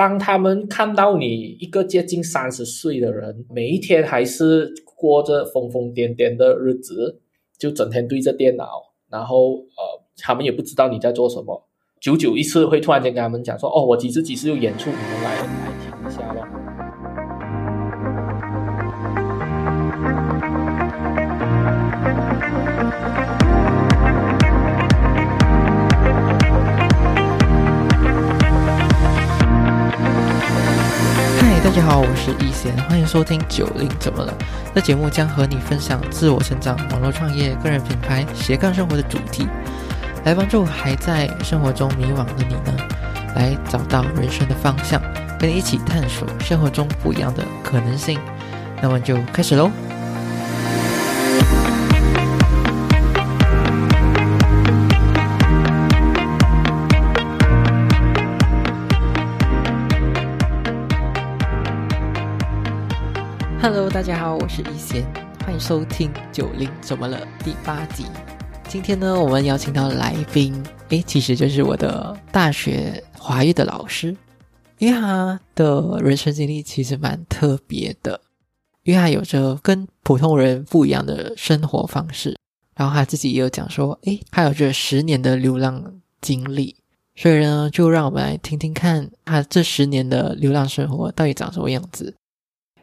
当他们看到你一个接近三十岁的人，每一天还是过着疯疯癫癫的日子，就整天对着电脑，然后呃，他们也不知道你在做什么。久久一次会突然间跟他们讲说：“哦，我几次几次有演出，你们来收听九零怎么了？这节目将和你分享自我成长、网络创业、个人品牌、斜杠生活的主题，来帮助还在生活中迷惘的你呢，来找到人生的方向，跟你一起探索生活中不一样的可能性。那么就开始喽。大家好，我是一贤，欢迎收听九零怎么了第八集。今天呢，我们邀请到来宾，诶，其实就是我的大学华语的老师，因为他的人生经历其实蛮特别的，因为他有着跟普通人不一样的生活方式，然后他自己也有讲说，诶，他有着十年的流浪经历，所以呢，就让我们来听听看他这十年的流浪生活到底长什么样子。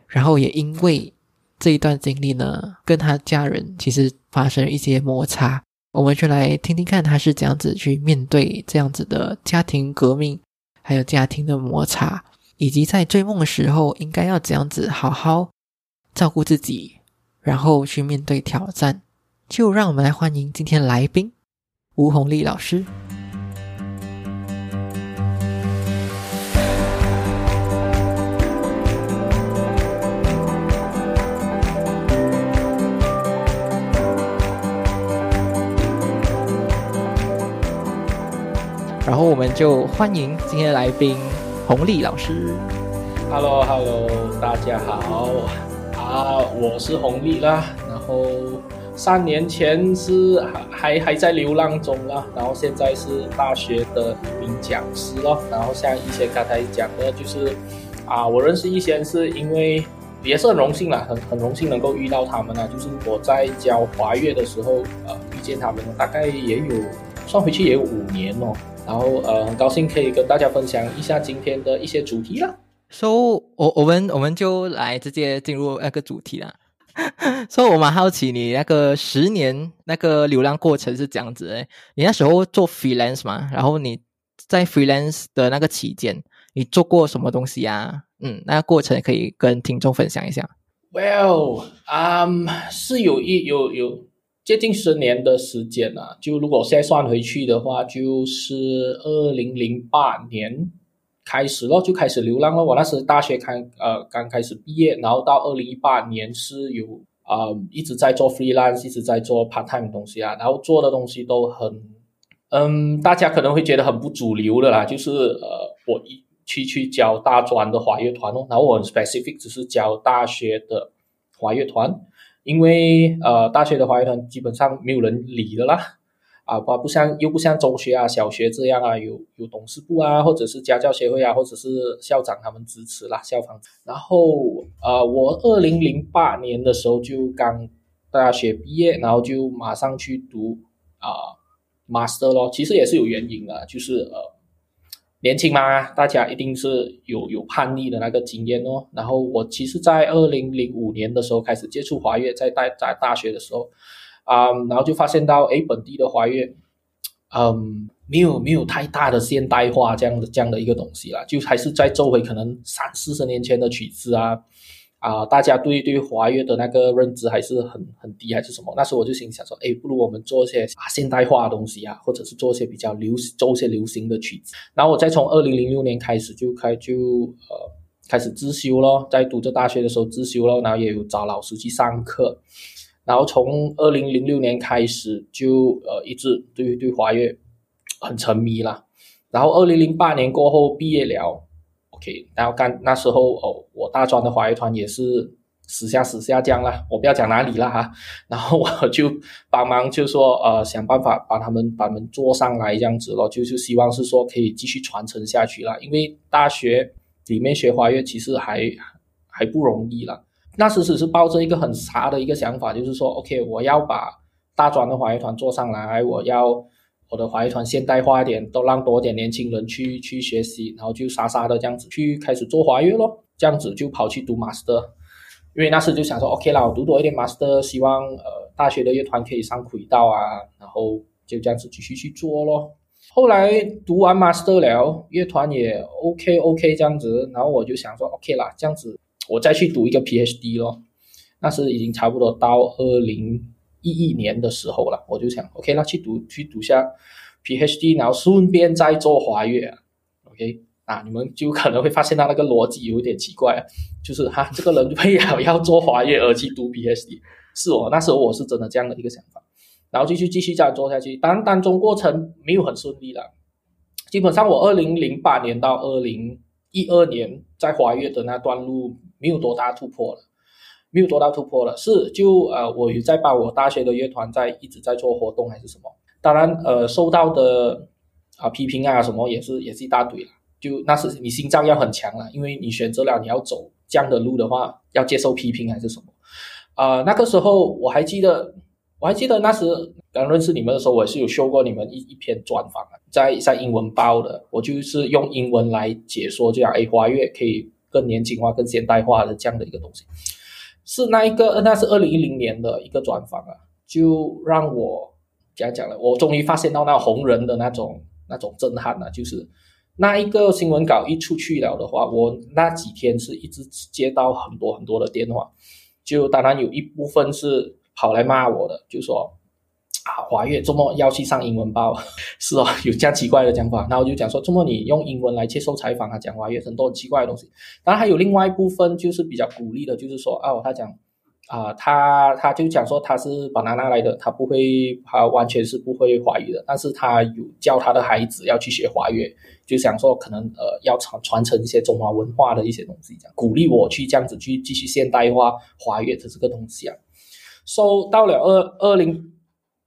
然后也因为这一段经历呢，跟他家人其实发生一些摩擦，我们就来听听看他是怎样子去面对这样子的家庭革命，还有家庭的摩擦，以及在追梦的时候应该要怎样子好好照顾自己，然后去面对挑战。就让我们来欢迎今天来宾吴红丽老师。然后我们就欢迎今天的来宾洪利老师。Hello，Hello，大家好啊，我是红利啦。然后三年前是还还还在流浪中啦，然后现在是大学的一名讲师咯。然后像一些刚才讲的，就是啊，我认识一些是因为也是很荣幸啦，很很荣幸能够遇到他们啊。就是我在教华乐的时候，呃，遇见他们，大概也有算回去也有五年哦。然后呃，很高兴可以跟大家分享一下今天的一些主题啦。So，我我们我们就来直接进入那个主题啦。所以，我蛮好奇你那个十年那个流浪过程是这样子诶。你那时候做 freelance 嘛，然后你在 freelance 的那个期间，你做过什么东西啊？嗯，那个过程可以跟听众分享一下。Well，嗯、是有一有有接近十年的时间啊。就如果现在算回去的话，就是二零零八年开始咯，就开始流浪了。我那时大学开呃刚开始毕业，然后到二零一八年是有呃一直在做 freelance，一直在做 part time 的东西啊，然后做的东西都很嗯，大家可能会觉得很不主流的啦，就是呃我一。去去教大专的华乐团哦，然后我 specific 只是教大学的华乐团，因为呃大学的华语团基本上没有人理的啦，啊不不像又不像中学啊小学这样啊有有董事部啊或者是家教协会啊或者是校长他们支持啦校方，然后呃我二零零八年的时候就刚大学毕业，然后就马上去读啊、master 咯，其实也是有原因的，就是呃。年轻嘛，大家一定是有有叛逆的那个经验哦。然后我其实，在二零零五年的时候开始接触华乐，在大在大学的时候，啊、然后就发现到，哎，本地的华乐，嗯，没有没有太大的现代化这样的这样的一个东西啦，就还是在周围可能三四十年前的曲子啊。啊、大家对对华乐的那个认知还是很很低，还是什么？那时候我就心想说，哎，不如我们做一些啊现代化的东西啊，或者是做一些比较流做一些流行的曲子。然后我再从二零零六年开始就开就呃开始自修咯，在读着大学的时候自修咯，然后也有找老师去上课。然后从二零零六年开始就呃一直对对华乐很沉迷啦。然后二零零八年过后毕业了。OK，然后干那时候哦，我大专的华乐团也是死下死下这样啦，我不要讲哪里啦哈，然后我就帮忙就说呃想办法把他们把他们做上来这样子咯，就是希望是说可以继续传承下去啦，因为大学里面学华乐，其实还还不容易了。那时只是抱着一个很傻的一个想法，就是说，OK，我要把大专的华乐团做上来，我要我的华乐团现代化一点，都让多点年轻人去去学习，然后就傻傻的这样子去开始做华乐咯。这样子就跑去读 master，因为那时就想说，OK 啦，我读多一点 master，希望呃大学的乐团可以上轨道啊，然后就这样子继续去做咯。后来读完 master 了，乐团也 OK OK 这样子，然后我就想说，OK 啦，这样子。我再去读一个 PhD 咯，那是已经差不多到二零一一年的时候了。我就想，OK，那去读去读下 PhD，然后顺便再做华乐，OK，啊，你们就可能会发现到那个逻辑有点奇怪，就是哈，这个人为了要做华乐而去读 PhD，是我那时候我是真的这样的一个想法，然后继续继续这样做下去，当然当中过程没有很顺利了，基本上我二零零八年到二零一二年在华乐的那段路。没有多大突破了，没有多大突破了，是就呃，我有在帮我大学的乐团在一直在做活动还是什么？当然呃，受到的啊批评啊什么也是也是一大堆了。就那是你心脏要很强了，因为你选择了你要走这样的路的话，要接受批评还是什么？啊，那个时候我还记得，我还记得那时刚认识你们的时候，我是有修过你们一一篇专访在在英文报的，我就是用英文来解说这样 A 华乐可以。更年轻化、更现代化的这样的一个东西，是那一个，那是二零一零年的一个专访啊，就让我讲讲了，我终于发现到那红人的那种那种震撼了，就是那一个新闻稿一出去了的话，我那几天是一直接到很多很多的电话，就当然有一部分是跑来骂我的，就说。啊，华乐周末要去上英文报，是哦，有这样奇怪的讲法。然后我就讲说，周末你用英文来接受采访啊，讲华乐很多很奇怪的东西。当然还有另外一部分就是比较鼓励的，就是说哦，他讲啊，他他就讲说他是巴拿那来的，他不会，他完全是不会华语的，但是他有教他的孩子要去学华乐，就想说可能呃要传传承一些中华文化的一些东西，这样鼓励我去这样子去继续现代化华乐的这个东西啊。收到了二二零。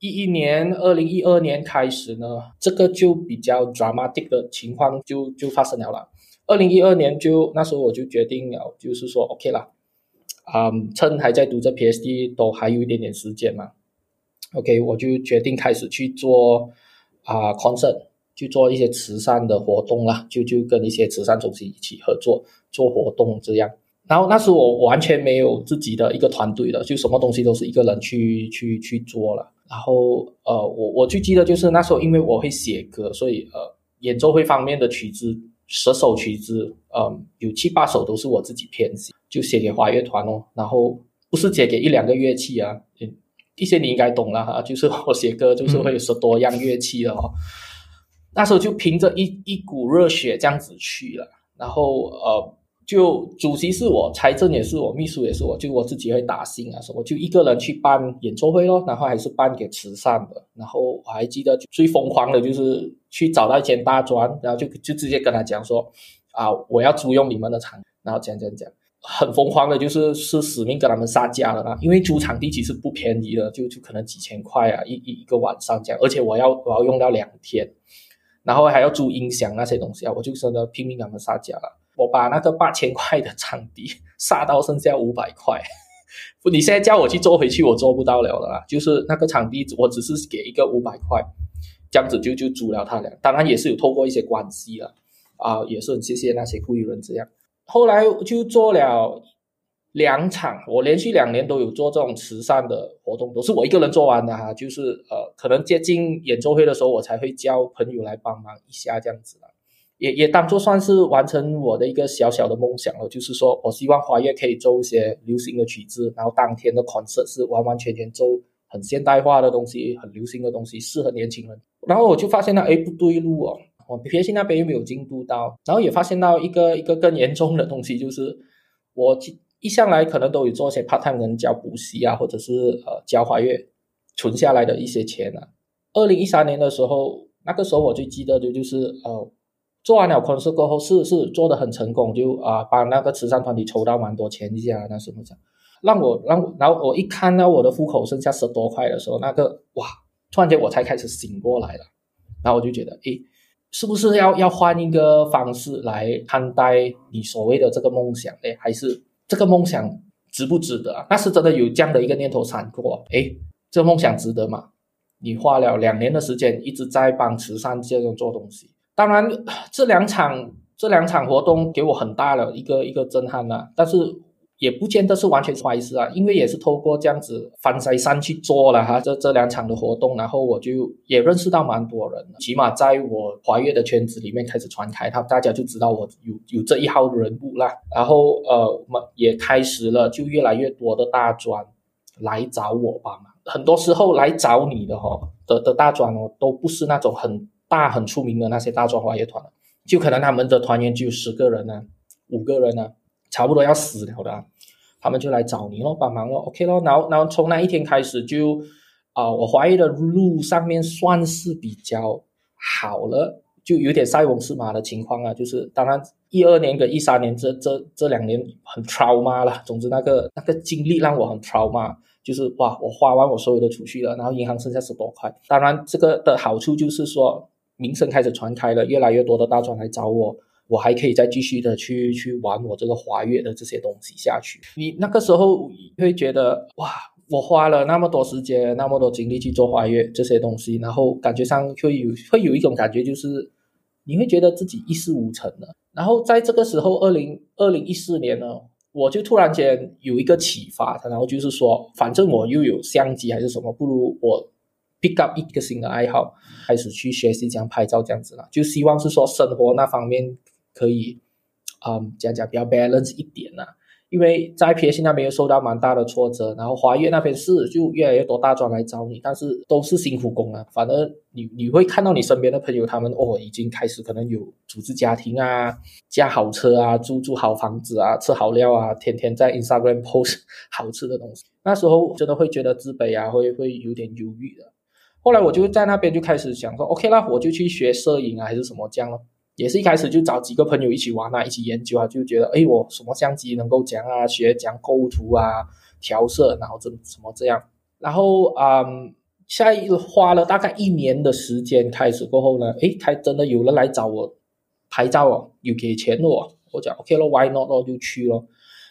一一年，二零一二年开始呢，这个就比较 dramatic 的情况就就发生了了。二零一二年就那时候我就决定了，就是说 OK 了，啊，趁还在读着 PhD 都还有一点点时间嘛，OK，我就决定开始去做啊 concert，去做一些慈善的活动啦，就就跟一些慈善中心一起合作做活动这样。然后那时候我完全没有自己的一个团队的，就什么东西都是一个人去去去做了。然后，呃，我我最记得就是那时候，因为我会写歌，所以呃，演奏会方面的曲子，十首曲子，嗯，有七八首都是我自己编写，就写给华乐团哦。然后不是写给一两个乐器啊，一些你应该懂了哈，就是我写歌就是会有十多样乐器的哦。那时候就凭着一一股热血这样子去了，然后呃。就主席是我，财政也是我，秘书也是我，就我自己会打信啊什么，就一个人去办演奏会咯，然后还是办给慈善的。然后我还记得最疯狂的就是去找到一间大专，然后就就直接跟他讲说，啊，我要租用你们的场，然后讲讲讲，很疯狂的，就是是使命跟他们杀价了啦，因为租场地其实不便宜的，就就可能几千块啊，一一一个晚上这样，而且我要我要用到两天，然后还要租音响那些东西啊，我就真的拼命跟他们杀价了。我把那个八千块的场地杀到剩下五百块，不，你现在叫我去做回去，我做不到了的啦。就是那个场地，我只是给一个五百块，这样子就就租了他俩。当然也是有透过一些关系了，啊，也是很谢谢那些雇人这样。后来就做了两场，我连续两年都有做这种慈善的活动，都是我一个人做完的哈。就是呃，可能接近演奏会的时候，我才会叫朋友来帮忙一下这样子了。也也当做算是完成我的一个小小的梦想了，就是说我希望华乐可以奏一些流行的曲子，然后当天的 concert 是完完全全奏很现代化的东西，很流行的东西，适合年轻人。然后我就发现到，哎，不对路哦，我 P C 那边又没有进度到，然后也发现到一个一个更严重的东西，就是我一向来可能都有做一些 part time 跟教补习啊，或者是呃教华乐存下来的一些钱啊。二零一三年的时候，那个时候我最记得的就是呃。做完了空事过后，是是做的很成功，就啊帮那个慈善团体筹到蛮多钱一下，那什么讲，让我让我，然后我一看到我的户口剩下十多块的时候，那个哇，突然间我才开始醒过来了，然后我就觉得，诶，是不是要要换一个方式来看待你所谓的这个梦想？哎，还是这个梦想值不值得？那是真的有这样的一个念头闪过，哎，这梦想值得吗？你花了两年的时间一直在帮慈善这样做东西，当然这两场这两场活动给我很大的一个一个震撼呐，但是。也不见得是完全坏事啊，因为也是透过这样子翻山山去做了哈，这这两场的活动，然后我就也认识到蛮多人，起码在我华乐的圈子里面开始传开，他大家就知道我有有这一号人物啦。然后呃，我们也开始了，就越来越多的大专来找我帮忙。很多时候来找你的哈的的大专哦，都不是那种很大很出名的那些大专华乐团，就可能他们的团员只有十个人呢，五个人呢。差不多要死了的，他们就来找你咯，帮忙咯，OK 咯。然后，然后从那一天开始，就啊，我怀疑的路上面算是比较好了，就有点塞翁失马的情况啊。就是当然，一二年跟一三年这这这两年很 trauma 了。总之，那个那个经历让我很 trauma，就是哇，我花完我所有的储蓄了，然后银行剩下十多块。当然，这个的好处就是说，名声开始传开了，越来越多的大专来找我。我还可以再继续的去去玩我这个华乐的这些东西下去。你那个时候会觉得哇，我花了那么多时间、那么多精力去做华乐这些东西，然后感觉上会有会有一种感觉，就是你会觉得自己一事无成的。然后在这个时候，二零二零一四年呢，我就突然间有一个启发，然后就是说，反正我又有相机还是什么，不如我 pick up 一个新的爱好，开始去学习这样拍照这样子了。就希望是说生活那方面。可以，嗯，讲讲比较 balance 一点啦，因为在 P S 那边又受到蛮大的挫折，然后华乐那边是就越来越多大专来找你，但是都是辛苦工啊。反正你你会看到你身边的朋友，他们哦已经开始可能有组织家庭啊，驾好车啊，住住好房子啊，吃好料啊，天天在 Instagram post 好吃的东西。那时候真的会觉得自卑啊，会会有点忧郁的。后来我就在那边就开始想说，OK 那，我就去学摄影啊，还是什么这样咯。也是一开始就找几个朋友一起玩啊，一起研究啊，就觉得哎，我什么相机能够讲啊，学讲构图啊，调色，然后这什么这样，然后嗯，下一花了大概一年的时间，开始过后呢，哎，还真的有人来找我拍照哦，有给钱我，我讲 OK 咯 w h y not 咯，就去咯。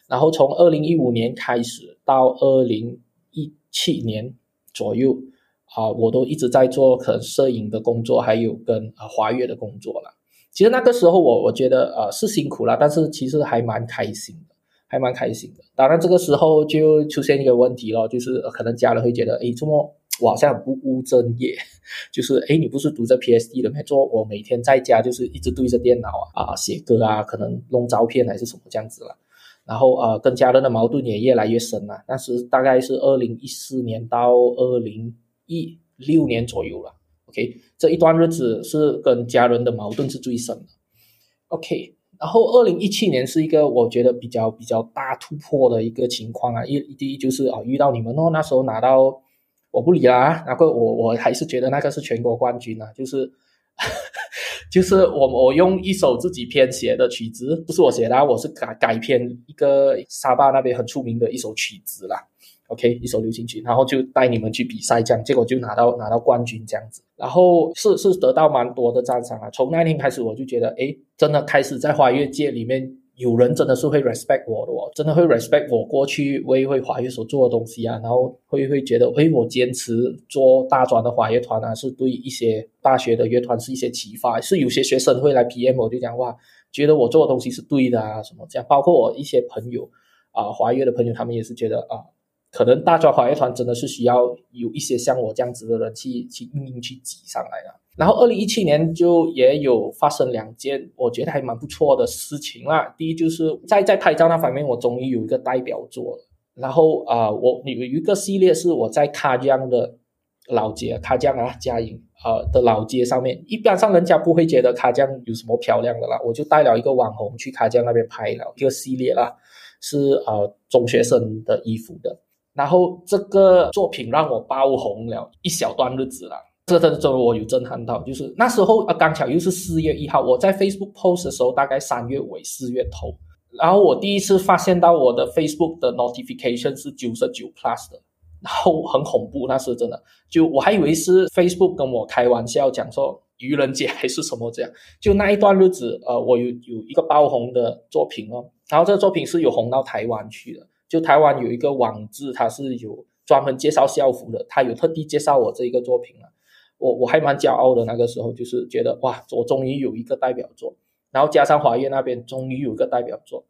然后从二零一五年开始到二零一七年左右啊，我都一直在做可能摄影的工作，还有跟啊华乐的工作了。其实那个时候我我觉得呃是辛苦了，但是其实还蛮开心的，还蛮开心的。当然这个时候就出现一个问题了，就是可能家人会觉得，哎，这么我好像不务正业，就是哎，你不是读着 PSD 的没做？我每天在家就是一直对着电脑啊啊写歌啊，可能弄照片还是什么这样子了。然后呃跟家人的矛盾也越来越深了。那是大概是二零一四年到二零一六年左右了。OK，这一段日子是跟家人的矛盾是最深的。OK，然后二零一七年是一个我觉得比较比较大突破的一个情况啊，一第一就是啊遇到你们哦，那时候拿到我不理啦，那个我我还是觉得那个是全国冠军啊，就是 就是我我用一首自己编写的曲子，不是我写的，我是改改编一个沙巴那边很出名的一首曲子啦。OK，一首流行曲，然后就带你们去比赛，这样结果就拿到拿到冠军这样子，然后是是得到蛮多的赞赏啊。从那天开始，我就觉得，哎，真的开始在华乐界里面有人真的是会 respect 我的哦，真的会 respect 我过去为为华乐所做的东西啊，然后会会觉得，哎，我坚持做大专的华乐团啊，是对一些大学的乐团是一些启发，是有些学生会来 PM 我就讲哇，觉得我做的东西是对的啊，什么这样，包括我一些朋友啊，华乐的朋友，他们也是觉得啊。可能大专华乐团真的是需要有一些像我这样子的人去去硬硬去挤上来的。然后二零一七年就也有发生两件我觉得还蛮不错的事情啦。第一就是在在拍照那方面，我终于有一个代表作了。然后啊，我有一个系列是我在卡江的老街，卡江啊嘉颖啊的老街上面，一般上人家不会觉得卡江有什么漂亮的啦，我就带了一个网红去卡江那边拍了一个系列啦，是呃中学生的衣服的。然后这个作品让我爆红了一小段日子了，这真的真我有震撼到，就是那时候啊，刚巧又是四月一号，我在 Facebook post 的时候大概三月尾四月头，然后我第一次发现到我的 Facebook 的 notification 是九十九 plus 的，然后很恐怖，那是真的，就我还以为是 Facebook 跟我开玩笑讲说愚人节还是什么这样。就那一段日子，呃，我有有一个爆红的作品哦，然后这个作品是有红到台湾去的。就台湾有一个网志，它是有专门介绍校服的，他有特地介绍我这一个作品啊，我我还蛮骄傲的。那个时候就是觉得哇，我终于有一个代表作，然后加上华月那边终于有个代表作。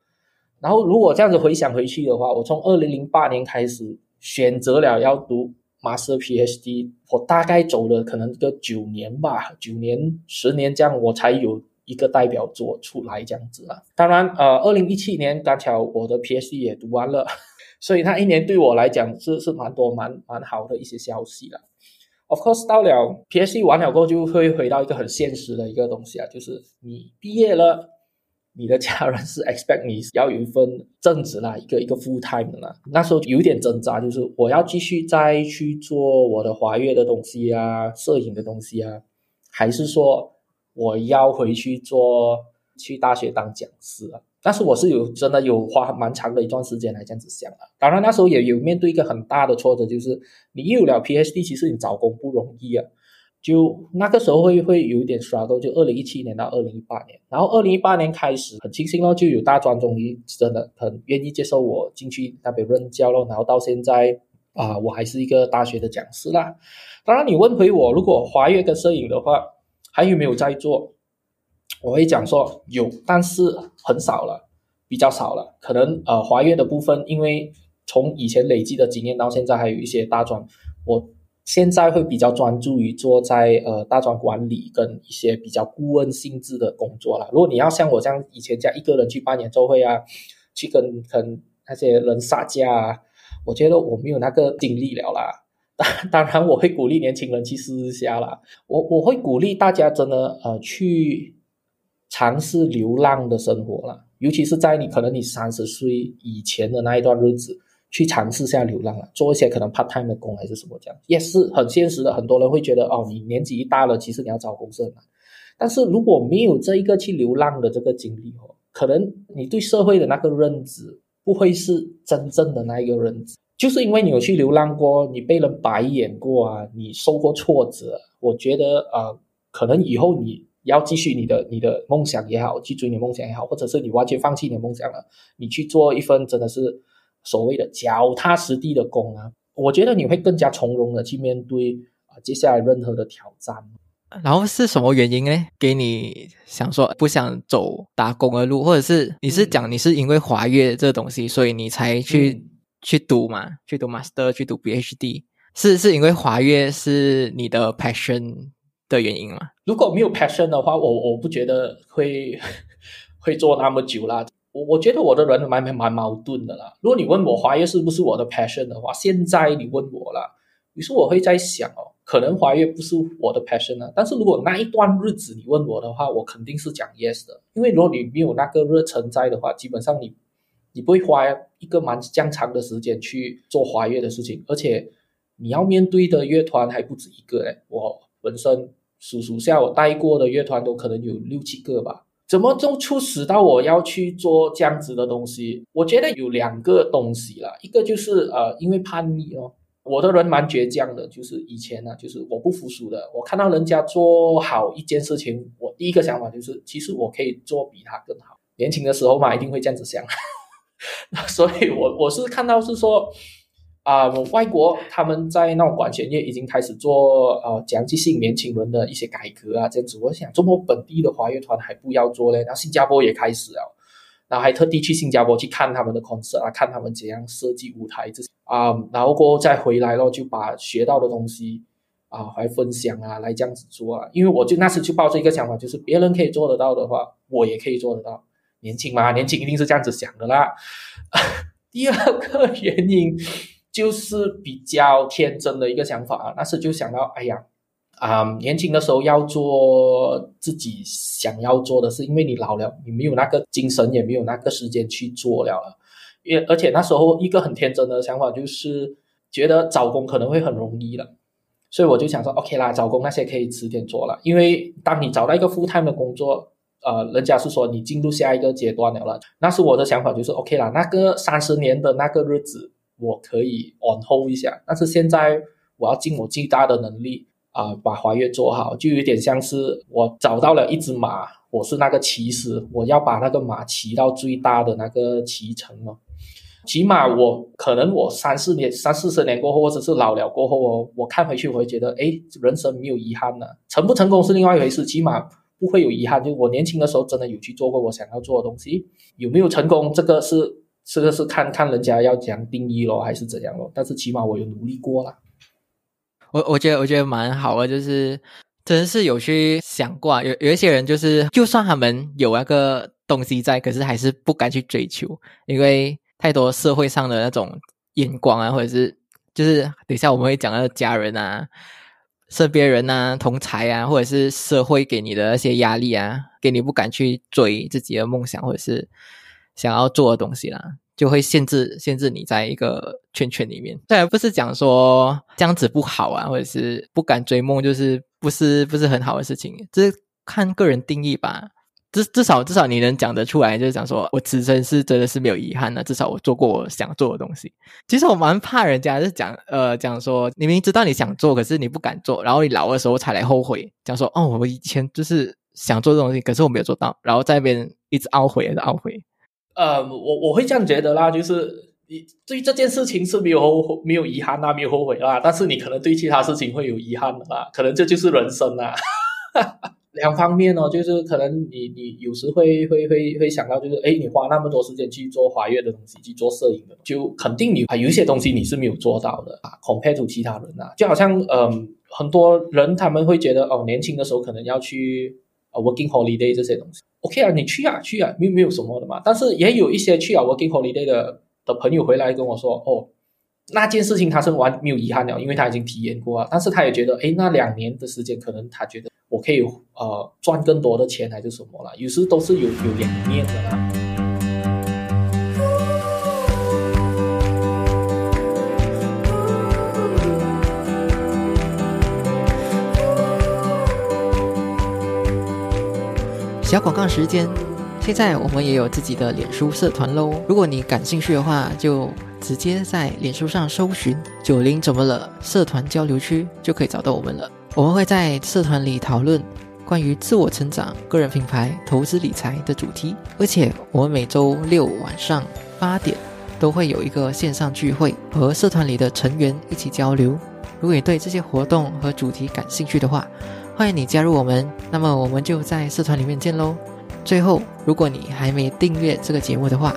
然后如果这样子回想回去的话，我从二零零八年开始选择了要读 Master PhD，我大概走了可能个九年吧，九年十年这样，我才有一个代表作出来这样子啊。当然，呃，二零一七年刚巧我的 PhD 也读完了，所以那一年对我来讲是是蛮多蛮蛮好的一些消息了。Of course，到了 PhD 完了过后，就会回到一个很现实的一个东西啊，就是你毕业了。你的家人是 expect 你要有一份正职啦，一个一个 full time 的啦。那时候有点挣扎，就是我要继续再去做我的华乐的东西啊，摄影的东西啊，还是说我要回去做去大学当讲师啊？但是我是有真的有花蛮长的一段时间来这样子想啊。当然那时候也有面对一个很大的挫折，就是你有了 PhD，其实你找工不容易啊。就那个时候会会有一点刷到就二零一七年到二零一八年，然后二零一八年开始很庆幸咯，就有大专终于真的很愿意接受我进去那边任教咯，然后到现在啊，我还是一个大学的讲师啦。当然，你问回我，如果华乐跟摄影的话，还有没有在做？我会讲说有，但是很少了，比较少了。可能呃华乐的部分，因为从以前累积的经验到现在，还有一些大专我。现在会比较专注于做在呃大专管理跟一些比较顾问性质的工作了。如果你要像我这样以前这样一个人去办演奏会啊，去跟跟那些人撒价啊，我觉得我没有那个精力了啦。当然我会鼓励年轻人去试一下啦。我我会鼓励大家真的呃去尝试流浪的生活了，尤其是在你可能你三十岁以前的那一段日子。去尝试下流浪了，做一些可能 part time 的工还是什么这样，也是很现实的。很多人会觉得，哦，你年纪一大了，其实你要找工作很难。但是如果没有这一个去流浪的这个经历哦，可能你对社会的那个认知不会是真正的那一个认知。就是因为你有去流浪过，你被人白眼过啊，你受过挫折，我觉得呃，可能以后你要继续你的你的梦想也好，去追你梦想也好，或者是你完全放弃你的梦想了，你去做一份真的是。所谓的脚踏实地的工啊，我觉得你会更加从容的去面对啊接下来任何的挑战。然后是什么原因呢？给你想说不想走打工的路，或者是你是讲你是因为华乐这东西，所以你才去去读嘛？去读 master，去读 PhD，是是因为华乐是你的 passion 的原因吗？如果没有 passion 的话，我我不觉得会 会做那么久啦。我我觉得我的人蛮蛮蛮矛盾的啦。如果你问我华乐是不是我的 passion 的话，现在你问我了，于是我会在想哦，可能华乐不是我的 passion 啊。但是如果那一段日子你问我的话，我肯定是讲 yes 的。因为如果你没有那个热忱在的话，基本上你你不会花一个蛮将长的时间去做华乐的事情，而且你要面对的乐团还不止一个嘞。我本身数数下，我带过的乐团都可能有六七个吧。怎么就促使到我要去做这样子的东西？我觉得有两个东西啦，一个就是呃，因为叛逆哦，我的人蛮倔强的，就是以前呢，就是我不服输的。我看到人家做好一件事情，我第一个想法就是，其实我可以做比他更好。年轻的时候嘛，一定会这样子想，所以我我是看到是说。啊，外国他们在那种管弦乐已经开始做呃讲即性年轻人的一些改革啊，这样子。我想中国本地的华乐团还不要做嘞，然后新加坡也开始了，然后还特地去新加坡去看他们的 concert 啊，看他们怎样设计舞台这些啊，然后过后再回来咯，就把学到的东西啊来分享啊，来这样子做啊。因为我就那时就抱着一个想法，就是别人可以做得到的话，我也可以做得到。年轻嘛，年轻一定是这样子想的啦。第二个原因。就是比较天真的一个想法啊，那时就想到，哎呀，啊，年轻的时候要做自己想要做的事，因为你老了，你没有那个精神，也没有那个时间去做了了。因而且那时候一个很天真的想法就是觉得找工可能会很容易了，所以我就想说，OK 啦，找工那些可以迟点做了，因为当你找到一个 full time 的工作，呃，人家是说你进入下一个阶段了了。那是我的想法，就是 OK 啦，那个三十年的那个日子。我可以 on hold 一下，但是现在我要尽我最大的能力啊把华乐做好，就有点像是我找到了一只马，我是那个骑师，我要把那个马骑到最大的那个骑程哦。起码我可能我三四年、三四十年过后，或者是老了过后哦，我看回去我会觉得，哎，人生没有遗憾了。成不成功是另外一回事，起码不会有遗憾。就我年轻的时候真的有去做过我想要做的东西，有没有成功，这个是这个是看看人家要怎样定义咯，还是怎样咯。但是起码我有努力过了。我我觉得我觉得蛮好的，就是真是有去想过，有有一些人就是，就算他们有那个东西在，可是还是不敢去追求，因为。太多社会上的那种眼光啊，或者是就是等一下我们会讲到家人啊、身边人啊、同才啊，或者是社会给你的那些压力啊，给你不敢去追自己的梦想或者是想要做的东西啦，就会限制限制你在一个圈圈里面。虽然不是讲说这样子不好啊，或者是不敢追梦，就是不是不是很好的事情，这看个人定义吧。至至少至少你能讲得出来，就是讲说我此生是真的是没有遗憾的。至少我做过我想做的东西。其实我蛮怕人家是讲呃讲说，你明明知道你想做，可是你不敢做，然后你老的时候才来后悔，讲说哦我以前就是想做这东西，可是我没有做到，然后在那边一直懊悔，一直懊悔。呃，我我会这样觉得啦，就是你对这件事情是没有后悔没有遗憾啊，没有后悔啦，但是你可能对其他事情会有遗憾的啦，可能这就是人生啊。两方面哦，就是可能你你有时会会会会想到，就是哎，你花那么多时间去做华乐的东西，去做摄影的，就肯定你有一些东西你是没有做到的啊。compared to 其他人啊，就好像嗯，很多人他们会觉得哦，年轻的时候可能要去 working holiday 这些东西，OK 啊，你去啊去啊，没有没有什么的嘛。但是也有一些去啊 working holiday 的的朋友回来跟我说，哦，那件事情他是完没有遗憾了，因为他已经体验过啊。但是他也觉得，哎，那两年的时间可能他觉得。我可以呃赚更多的钱还是什么啦？有时都是有有两面的啦。小广告时间，现在我们也有自己的脸书社团喽。如果你感兴趣的话，就直接在脸书上搜寻“九零怎么了”社团交流区，就可以找到我们了。我们会在社团里讨论关于自我成长、个人品牌、投资理财的主题，而且我们每周六晚上八点都会有一个线上聚会，和社团里的成员一起交流。如果你对这些活动和主题感兴趣的话，欢迎你加入我们。那么我们就在社团里面见喽。最后，如果你还没订阅这个节目的话，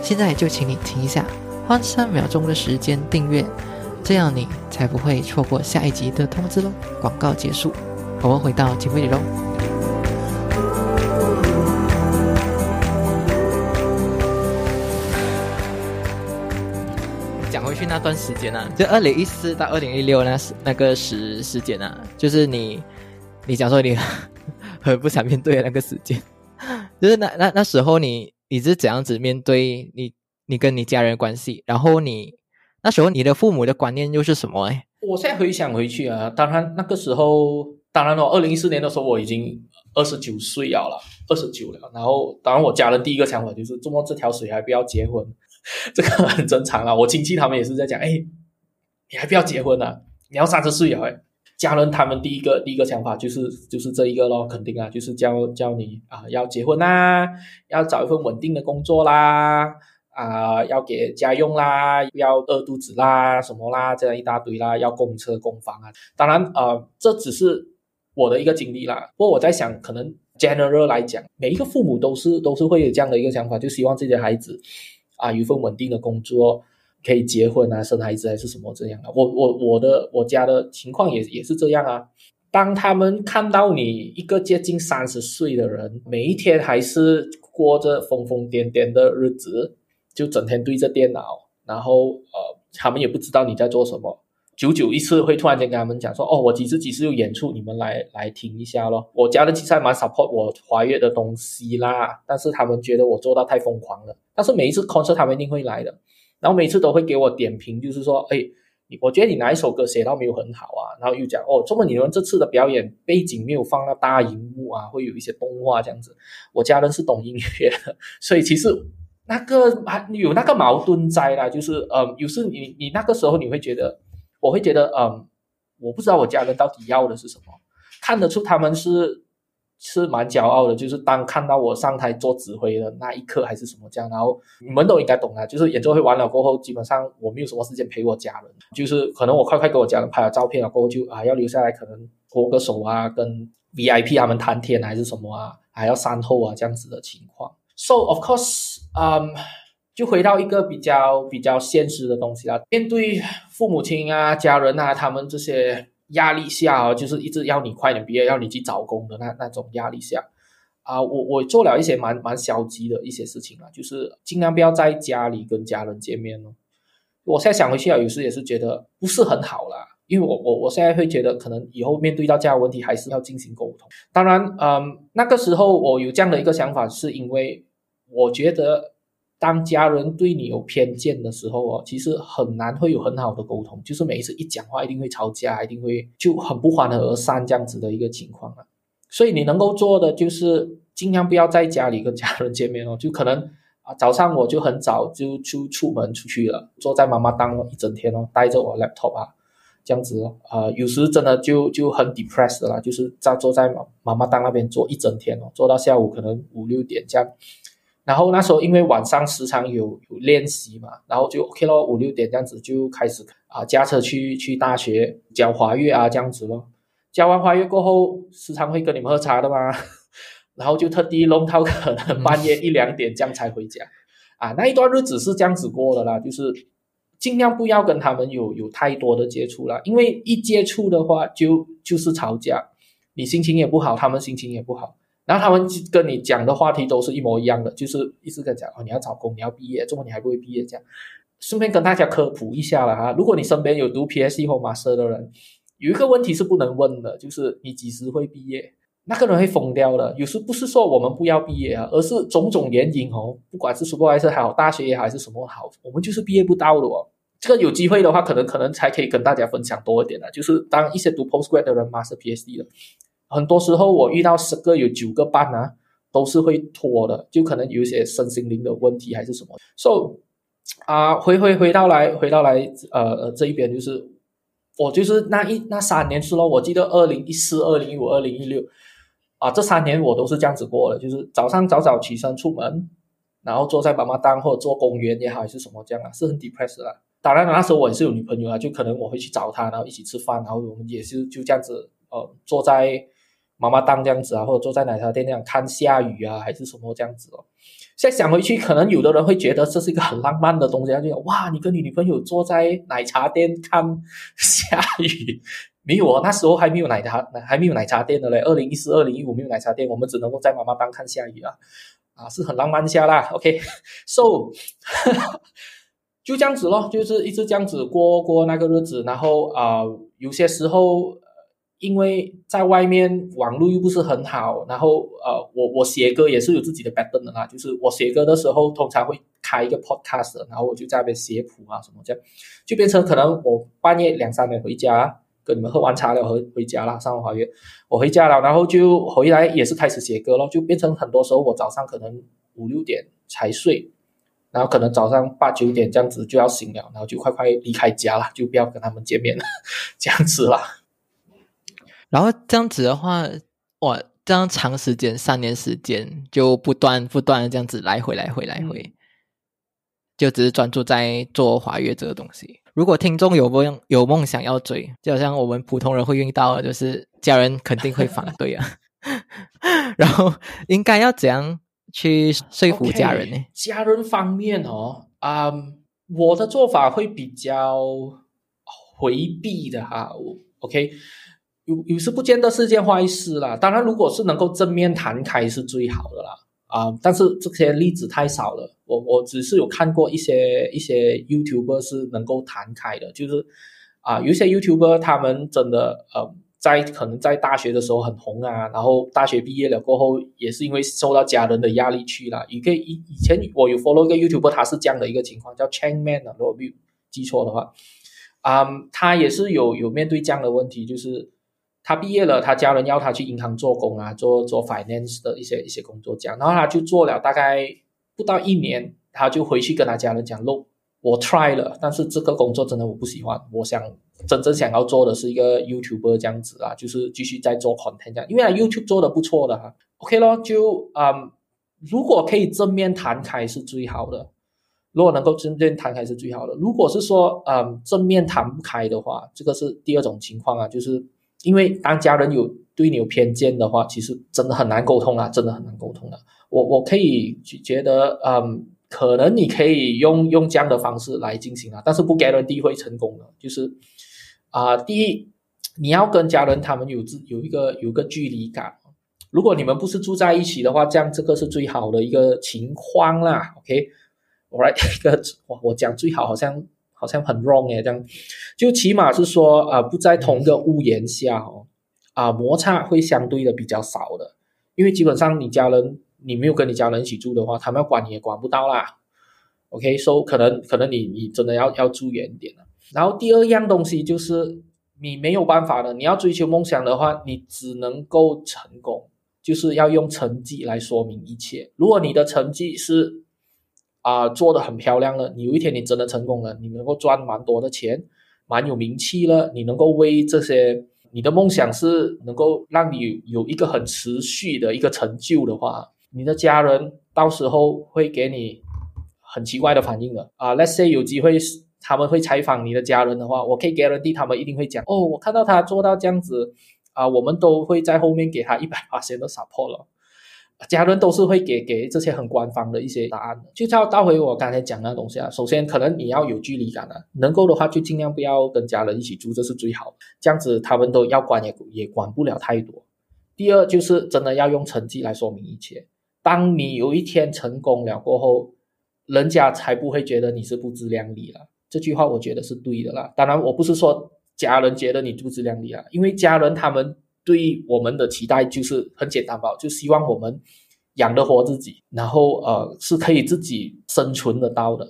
现在就请你停一下，花三秒钟的时间订阅。这样你才不会错过下一集的通知喽。广告结束，我们回到节目里喽。讲回去那段时间啊，就二零一四到二零一六那时那个时时间啊，就是你你讲说你 很不想面对的那个时间，就是那那那时候你你是怎样子面对你你跟你家人关系，然后你。那时候你的父母的观念又是什么？哎，我现在回想回去啊，当然那个时候，当然了，二零一四年的时候我已经二十九岁了，二十九了。然后，当然我家人第一个想法就是，这么这条水还不要结婚，这个很正常啊。我亲戚他们也是在讲，哎，你还不要结婚啊？你要三十岁了，哎，家人他们第一个第一个想法就是就是这一个咯，肯定啊，就是叫叫你啊要结婚啦，要找一份稳定的工作啦。啊，要给家用啦，要饿肚子啦，什么啦，这样一大堆啦，要供车供房啊。当然，呃，这只是我的一个经历啦。不过我在想，可能 general 来讲，每一个父母都是都是会有这样的一个想法，就希望自己的孩子啊有一份稳定的工作，可以结婚啊，生孩子还是什么这样的。我我我的我家的情况也也是这样啊。当他们看到你一个接近三十岁的人，每一天还是过着疯疯癫癫的日子。就整天对着电脑，然后呃，他们也不知道你在做什么。久久一次会突然间跟他们讲说：“哦，我几次几次有演出，你们来来听一下咯。”我家人其实还蛮 support 我华乐的东西啦，但是他们觉得我做到太疯狂了。但是每一次 concert 他们一定会来的，然后每次都会给我点评，就是说：“哎，我觉得你哪一首歌写到没有很好啊？”然后又讲：“哦，这么你们这次的表演背景没有放到大荧幕啊，会有一些动画这样子。”我家人是懂音乐的，所以其实。那个还有那个矛盾在啦，就是呃，有时你你那个时候你会觉得，我会觉得，嗯，我不知道我家人到底要的是什么，看得出他们是是蛮骄傲的，就是当看到我上台做指挥的那一刻还是什么这样，然后你们都应该懂啦，就是演奏会完了过后，基本上我没有什么时间陪我家人，就是可能我快快给我家人拍了照片了过后就啊要留下来，可能握个手啊，跟 VIP 他们谈天还是什么啊，还要善后啊这样子的情况。So of course，嗯。就回到一个比较比较现实的东西啦，面对父母亲啊、家人啊，他们这些压力下啊，就是一直要你快点毕业，要你去找工的那那种压力下，啊，我我做了一些蛮蛮消极的一些事情啊，就是尽量不要在家里跟家人见面了。我现在想回去啊，有时也是觉得不是很好啦，因为我我我现在会觉得，可能以后面对到这样的问题，还是要进行沟通。当然，嗯，那个时候我有这样的一个想法，是因为我觉得。当家人对你有偏见的时候哦，其实很难会有很好的沟通，就是每一次一讲话一定会吵架，一定会就很不欢而散这样子的一个情况啊。所以你能够做的就是尽量不要在家里跟家人见面哦，就可能啊早上我就很早就出出门出去了，坐在妈妈档一整天哦，带着我 laptop 啊这样子哦，啊有时真的就就很 depressed 了，就是在坐在妈妈妈档那边坐一整天哦，坐到下午可能五六点这样。然后那时候因为晚上时常有有练习嘛，然后就 OK 咯，五六点这样子就开始啊驾车去去大学教华乐啊这样子咯。教完华乐过后，时常会跟你们喝茶的嘛，然后就特地弄到可能半夜一两点这样才回家，啊那一段日子是这样子过的啦，就是尽量不要跟他们有有太多的接触了，因为一接触的话就就是吵架，你心情也不好，他们心情也不好。然后他们跟你讲的话题都是一模一样的，就是一直跟讲哦，你要找工，你要毕业，怎么你还不会毕业？这样，顺便跟大家科普一下了哈。如果你身边有读 PSE 或 Master 的人，有一个问题是不能问的，就是你几时会毕业？那个人会疯掉的。有时不是说我们不要毕业啊，而是种种原因哦，不管是 Supervisor 好，大学也好，还是什么好，我们就是毕业不到的哦。这个有机会的话，可能可能才可以跟大家分享多一点的，就是当一些读 Postgrad 的人，Master PSE 的。很多时候我遇到十个有九个半啊，都是会拖的，就可能有一些身心灵的问题还是什么。So 啊，回回回到来回到来呃这一边就是我就是那一那三年是咯，我记得二零一四、二零一五、二零一六啊，这三年我都是这样子过的，就是早上早早起身出门，然后坐在妈妈档或者坐公园也好还是什么这样啊，是很 depressed 啦。当然那时候我也是有女朋友啊，就可能我会去找她，然后一起吃饭，然后我们也是就这样子呃坐在。妈妈当这样子啊，或者坐在奶茶店那样看下雨啊，还是什么这样子哦。现在想回去，可能有的人会觉得这是一个很浪漫的东西，他就哇，你跟你女朋友坐在奶茶店看下雨。没有哦，那时候还没有奶茶，还没有奶茶店的嘞。二零一四、二零一五没有奶茶店，我们只能够在妈妈当看下雨啊，啊，是很浪漫下啦。OK，so 就这样子咯，就是一直这样子过过那个日子，然后啊，有些时候。因为在外面网络又不是很好，然后呃，我我写歌也是有自己的 pattern 的啦，就是我写歌的时候通常会开一个 podcast，然后我就在那边写谱啊什么这样，就变成可能我半夜两三点回家，跟你们喝完茶了回回家了，上完华乐，我回家了，然后就回来也是开始写歌咯，就变成很多时候我早上可能五六点才睡，然后可能早上八九点这样子就要醒了，然后就快快离开家了，就不要跟他们见面了，这样子了。然后这样子的话，哇，这样长时间三年时间就不断不断的这样子来回来回来回，就只是专注在做华乐这个东西。如果听众有梦有梦想要追，就好像我们普通人会遇到的，就是家人肯定会反 对啊。然后应该要怎样去说服家人呢？家人方面哦，啊，我的做法会比较回避的哈。OK。有有时不见得是件坏事啦，当然，如果是能够正面谈开是最好的啦，啊，但是这些例子太少了。我我只是有看过一些一些 YouTuber 是能够谈开的，就是啊，有些 YouTuber 他们真的呃，在可能在大学的时候很红啊，然后大学毕业了过后，也是因为受到家人的压力去了。以以以前我有 follow 一个 YouTuber，他是这样的一个情况，叫 Chang Man 啊，如果没有记错的话，啊，他也是有有面对这样的问题，就是。他毕业了，他家人要他去银行做工啊，做做 finance 的一些一些工作这样，然后他就做了大概不到一年，他就回去跟他家人讲：，喽，我 try 了，但是这个工作真的我不喜欢。我想真正想要做的是一个 YouTuber 这样子啊，就是继续在做 content 这样，因为 YouTube 做的不错的哈。OK 咯，就嗯，如果可以正面谈开是最好的，如果能够正面谈开是最好的。如果是说嗯正面谈不开的话，这个是第二种情况啊，就是因为当家人有对你有偏见的话，其实真的很难沟通啊，真的很难沟通啊。我我可以觉得嗯。可能你可以用用这样的方式来进行啊，但是不 guarantee 会成功的。就是啊，第一，你要跟家人他们有自有一个有个距离感。如果你们不是住在一起的话，这样这个是最好的一个情况啦。OK，我来 一个我我讲最好好像好像很 wrong 哎，这样就起码是说啊，不在同一个屋檐下哦，啊，摩擦会相对的比较少的，因为基本上你家人。你没有跟你家人一起住的话，他们要管你也管不到啦。OK，so 可能可能你你真的要要住远一点了。然后第二样东西就是你没有办法的，你要追求梦想的话，你只能够成功，就是要用成绩来说明一切。如果你的成绩是啊做的很漂亮了，你有一天你真的成功了，你能够赚蛮多的钱，蛮有名气了，你能够为这些你的梦想是能够让你有一个很持续的一个成就的话。你的家人到时候会给你很奇怪的反应的啊！Let's say 有机会他们会采访你的家人的话，我可以 guarantee 他们一定会讲哦，我看到他做到这样子啊，我们都会在后面给他一百 八千的 support 了。家人都是会给给这些很官方的一些答案的。就要倒回我刚才讲那东西啊，首先可能你要有距离感啊，能够的话就尽量不要跟家人一起住，这是最好。这样子他们都要管也也管不了太多。第二就是真的要用成绩来说明一切。当你有一天成功了过后，人家才不会觉得你是不自量力了。这句话我觉得是对的啦。当然，我不是说家人觉得你不自量力啊，因为家人他们对我们的期待就是很简单吧，就希望我们养得活自己，然后呃是可以自己生存得到的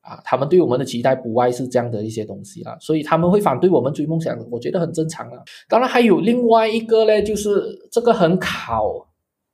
啊。他们对我们的期待不外是这样的一些东西啊，所以他们会反对我们追梦想，我觉得很正常啊。当然，还有另外一个呢，就是这个很考。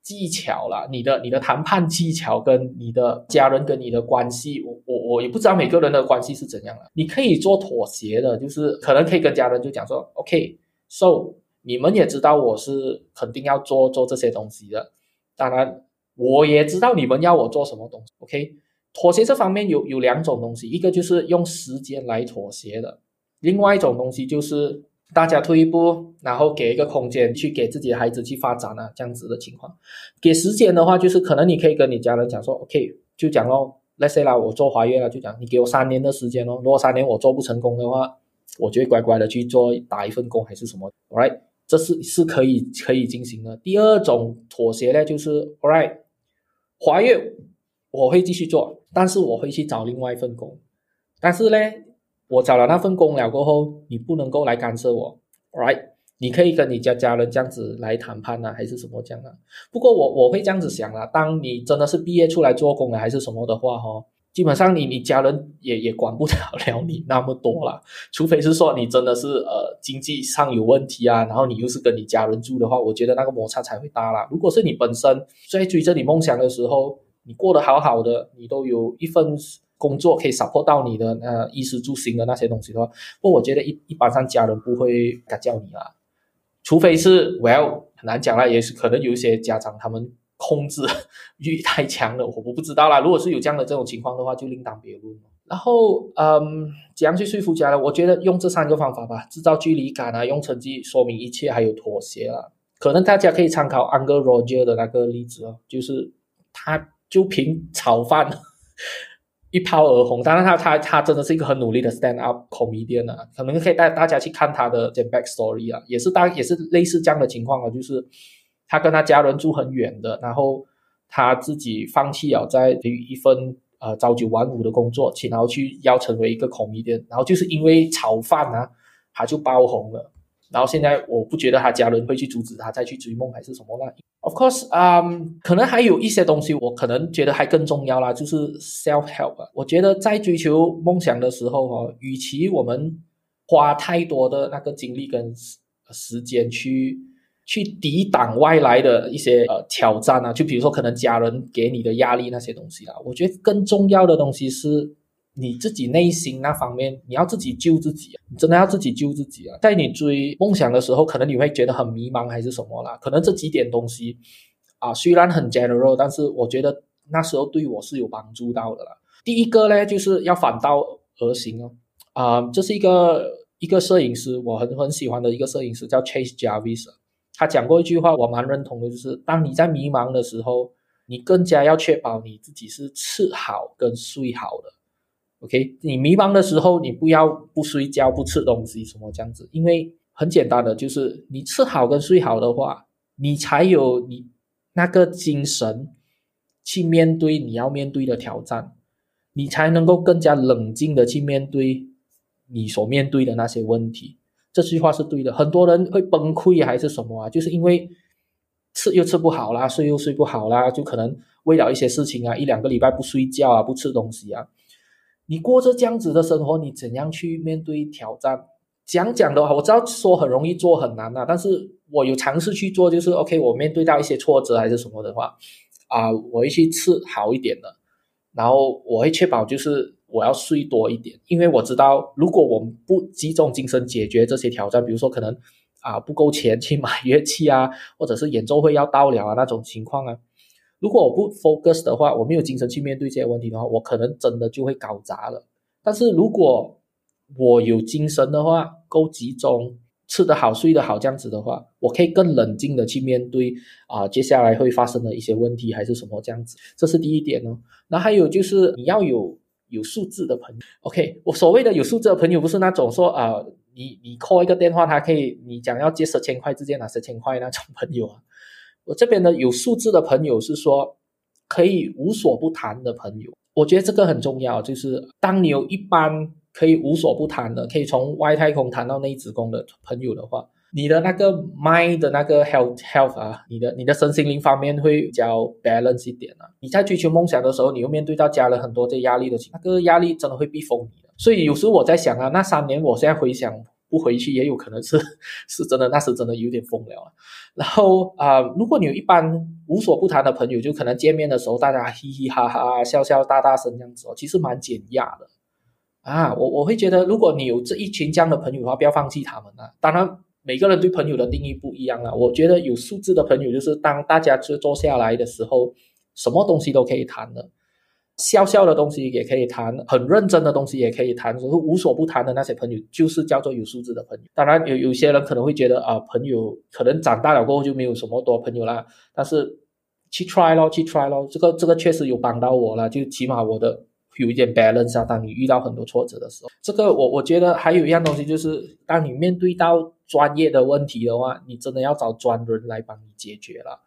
技巧啦，你的你的谈判技巧跟你的家人跟你的关系，我我我也不知道每个人的关系是怎样的。你可以做妥协的，就是可能可以跟家人就讲说，OK，so 你们也知道我是肯定要做做这些东西的，当然我也知道你们要我做什么东西。OK，妥协这方面有有两种东西，一个就是用时间来妥协的，另外一种东西就是。大家退一步，然后给一个空间去给自己的孩子去发展啊，这样子的情况。给时间的话，就是可能你可以跟你家人讲说，OK，就讲哦，Let's say 啦，我做华月了，就讲你给我三年的时间哦。如果三年我做不成功的话，我就会乖乖的去做打一份工还是什么，Right？这是是可以可以进行的。第二种妥协呢，就是 Alright，华月我会继续做，但是我会去找另外一份工，但是呢。我找了那份工了过后，你不能够来干涉我 a l，right？你可以跟你家家人这样子来谈判啊，还是什么这样啊？不过我我会这样子想啊，当你真的是毕业出来做工了还是什么的话，哈，基本上你你家人也也管不了 了你那么多了，除非是说你真的是呃经济上有问题啊，然后你又是跟你家人住的话，我觉得那个摩擦才会大啦。如果是你本身在追着你梦想的时候，你过得好好的，你都有一份。工作可以 support 到你的呃衣食住行的那些东西的话，不，我觉得一一般上家人不会敢叫你啦，除非是 well 很难讲啦，也是可能有一些家长他们控制 欲太强了，我我不知道啦。如果是有这样的这种情况的话，就另当别论然后嗯，怎样去说服家人？我觉得用这三个方法吧，制造距离感啊，用成绩说明一切，还有妥协啊。可能大家可以参考 Uncle Roger 的那个例子哦，就是他就凭炒饭。一炮而红，当然他他他真的是一个很努力的 stand up comedian 啊，可能可以带大家去看他的这 back story 啊，也是大也是类似这样的情况啊，就是他跟他家人住很远的，然后他自己放弃了在一份呃朝九晚五的工作，然后去要成为一个 comedian，然后就是因为炒饭啊，他就爆红了。然后现在我不觉得他家人会去阻止他再去追梦还是什么啦。Of course，嗯，可能还有一些东西我可能觉得还更重要啦，就是 self help。我觉得在追求梦想的时候哈，与其我们花太多的那个精力跟时间去去抵挡外来的一些呃挑战啊，就比如说可能家人给你的压力那些东西啦，我觉得更重要的东西是你自己内心那方面，你要自己救自己，啊你真的要自己救自己啊！在你追梦想的时候，可能你会觉得很迷茫，还是什么啦？可能这几点东西啊，虽然很 general，但是我觉得那时候对我是有帮助到的啦。第一个呢，就是要反道而行哦。啊，这是一个一个摄影师，我很很喜欢的一个摄影师，叫 Chase Jarvis。他讲过一句话，我蛮认同的，就是当你在迷茫的时候，你更加要确保你自己是吃好跟睡好的。OK，你迷茫的时候，你不要不睡觉、不吃东西什么这样子，因为很简单的，就是你吃好跟睡好的话，你才有你那个精神去面对你要面对的挑战，你才能够更加冷静的去面对你所面对的那些问题。这句话是对的。很多人会崩溃还是什么啊？就是因为吃又吃不好啦，睡又睡不好啦，就可能为了一些事情啊，一两个礼拜不睡觉啊，不吃东西啊。你过着这样子的生活，你怎样去面对挑战？讲讲的话，我知道说很容易做很难啊，但是我有尝试去做，就是 OK，我面对到一些挫折还是什么的话，啊，我会去吃好一点的，然后我会确保就是我要睡多一点，因为我知道如果我不集中精神解决这些挑战，比如说可能啊不够钱去买乐器啊，或者是演奏会要到了啊那种情况啊。如果我不 focus 的话，我没有精神去面对这些问题的话，我可能真的就会搞砸了。但是如果我有精神的话，够集中，吃得好，睡得好，这样子的话，我可以更冷静的去面对啊，接下来会发生的一些问题还是什么这样子，这是第一点哦。那还有就是你要有有素质的朋友。OK，我所谓的有素质的朋友，不是那种说啊，你你 call 一个电话，他可以你讲要借十千块，直接拿十千块那种朋友啊。我这边的有素质的朋友是说可以无所不谈的朋友，我觉得这个很重要。就是当你有一般可以无所不谈的，可以从外太空谈到内子宫的朋友的话，你的那个 mind 的那个 health health 啊，你的你的身心灵方面会比较 balance 一点啊。你在追求梦想的时候，你又面对到家人很多这压力的情，那个压力真的会逼疯你的。所以有时候我在想啊，那三年我现在回想。不回去也有可能是 是真的，那时真的有点疯了啊。然后啊，如果你有一般无所不谈的朋友，就可能见面的时候大家嘻嘻哈哈、笑笑大大声这样子哦，其实蛮减压的啊。我我会觉得，如果你有这一群这样的朋友的话，不要放弃他们啊。当然，每个人对朋友的定义不一样啊。我觉得有素质的朋友，就是当大家就坐下来的时候，什么东西都可以谈的。笑笑的东西也可以谈，很认真的东西也可以谈，就是无所不谈的那些朋友，就是叫做有素质的朋友。当然，有有些人可能会觉得啊，朋友可能长大了过后就没有什么多朋友啦。但是去 try 咯，去 try 咯，这个这个确实有帮到我了，就起码我的有一点 balance 啊。当你遇到很多挫折的时候，这个我我觉得还有一样东西就是，当你面对到专业的问题的话，你真的要找专人来帮你解决了。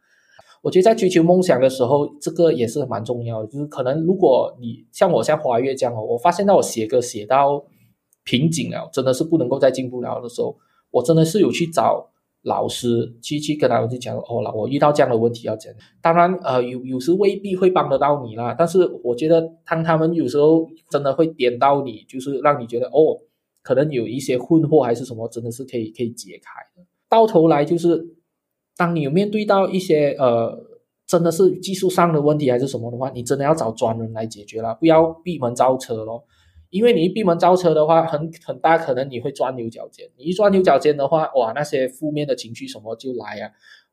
我觉得在追求梦想的时候，这个也是蛮重要的。就是可能如果你像我像华月这样哦，我发现到我写歌写到瓶颈了，真的是不能够再进步了的时候，我真的是有去找老师去去跟他们去讲哦，了我遇到这样的问题要怎样。当然呃，有有时未必会帮得到你啦，但是我觉得当他们有时候真的会点到你，就是让你觉得哦，可能有一些困惑还是什么，真的是可以可以解开的。到头来就是。当你有面对到一些呃，真的是技术上的问题还是什么的话，你真的要找专人来解决了，不要闭门造车咯。因为你一闭门造车的话，很很大可能你会钻牛角尖。你一钻牛角尖的话，哇，那些负面的情绪什么就来啊。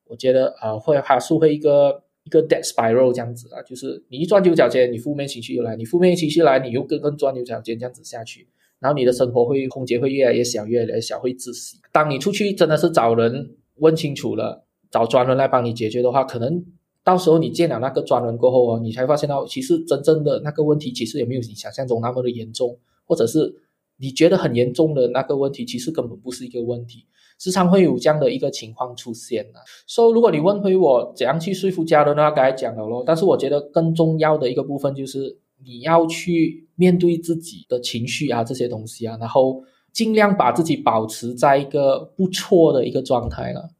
我觉得呃，会还是会一个一个 dead spiral 这样子啊，就是你一钻牛角尖，你负面情绪又来，你负面情绪来，你又跟跟钻牛角尖这样子下去，然后你的生活会空间会越来越小，越来越小，会窒息。当你出去真的是找人问清楚了。找专人来帮你解决的话，可能到时候你见了那个专人过后哦，你才发现到其实真正的那个问题其实也没有你想象中那么的严重，或者是你觉得很严重的那个问题，其实根本不是一个问题，时常会有这样的一个情况出现呢。所以如果你问回我怎样去说服家人的话，刚才讲了咯。但是我觉得更重要的一个部分就是你要去面对自己的情绪啊这些东西啊，然后尽量把自己保持在一个不错的一个状态了。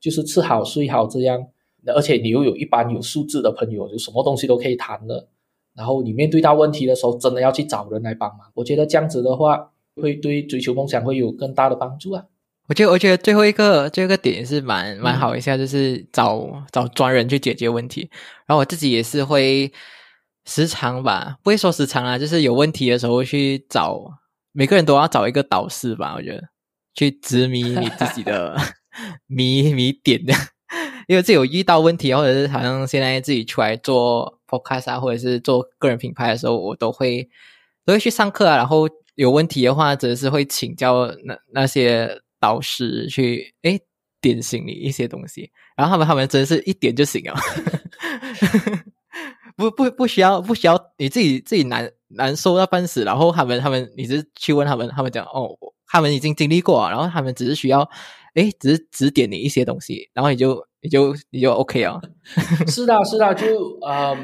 就是吃好睡好这样，而且你又有一般有素质的朋友，就什么东西都可以谈的。然后你面对到问题的时候，真的要去找人来帮忙。我觉得这样子的话，会对追求梦想会有更大的帮助啊。我觉得，我觉得最后一个最后一个点是蛮蛮好一下，就是找找专人去解决问题。然后我自己也是会时常吧，不会说时常啊，就是有问题的时候去找，每个人都要找一个导师吧，我觉得去执迷你自己的 迷迷点的，因为自己有遇到问题，或者是好像现在自己出来做 podcast 啊，或者是做个人品牌的时候，我都会都会去上课啊，然后有问题的话，只是会请教那那些导师去诶点醒你一些东西，然后他们他们真的是一点就行了。不不不需要不需要你自己自己难难受到半死，然后他们他们你是去问他们，他们讲哦，他们已经经历过，然后他们只是需要哎，只是指点你一些东西，然后你就你就你就 OK 啊。是的，是的，就呃，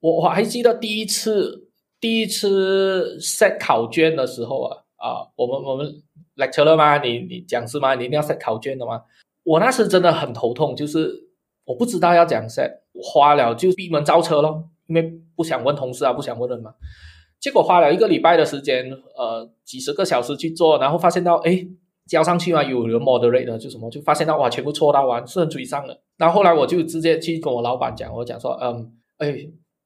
我我还记得第一次第一次 set 考卷的时候啊啊，我们我们 lecture 了吗？你你讲是吗？你一定要 set 考卷的吗？我那时真的很头痛，就是我不知道要讲 set。花了就闭门造车咯，因为不想问同事啊，不想问人嘛。结果花了一个礼拜的时间，呃，几十个小时去做，然后发现到，哎，交上去嘛，有人 moderate 就什么，就发现到哇，全部错到完，是很沮丧的。然后后来我就直接去跟我老板讲，我讲说，嗯，哎，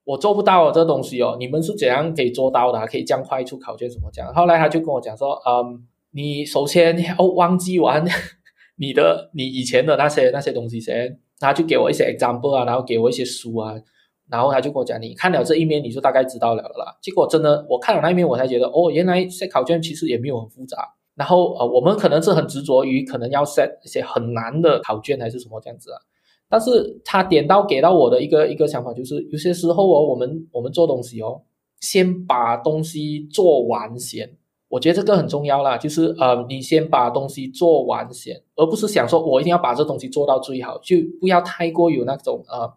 我做不到这东西哦，你们是怎样可以做到的？可以这样快出考卷怎么讲？后来他就跟我讲说，嗯，你首先要忘记完 你的你以前的那些那些东西先。他就给我一些 example 啊，然后给我一些书啊，然后他就跟我讲，你看了这一面，你就大概知道了啦。结果真的，我看了那一面，我才觉得，哦，原来这考卷其实也没有很复杂。然后呃，我们可能是很执着于可能要 set 一些很难的考卷还是什么这样子啊。但是他点到给到我的一个一个想法就是，有些时候哦，我们我们做东西哦，先把东西做完先。我觉得这个很重要啦，就是呃，你先把东西做完先，而不是想说我一定要把这东西做到最好，就不要太过有那种呃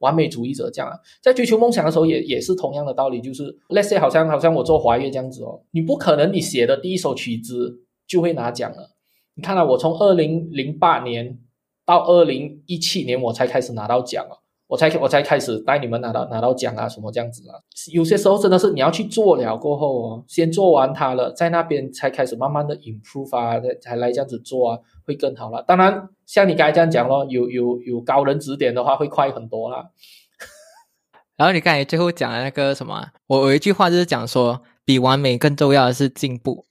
完美主义者这样啊。在追求梦想的时候，也也是同样的道理，就是 let's say 好像好像我做华乐这样子哦，你不可能你写的第一首曲子就会拿奖了。你看到我从二零零八年到二零一七年，我才开始拿到奖啊。我才我才开始带你们拿到拿到奖啊什么这样子啊，有些时候真的是你要去做了过后哦，先做完它了，在那边才开始慢慢的 improve 啊，才来这样子做啊，会更好了。当然，像你刚才这样讲咯，有有有高人指点的话，会快很多啦。然后你刚才最后讲的那个什么，我有一句话就是讲说，比完美更重要的是进步。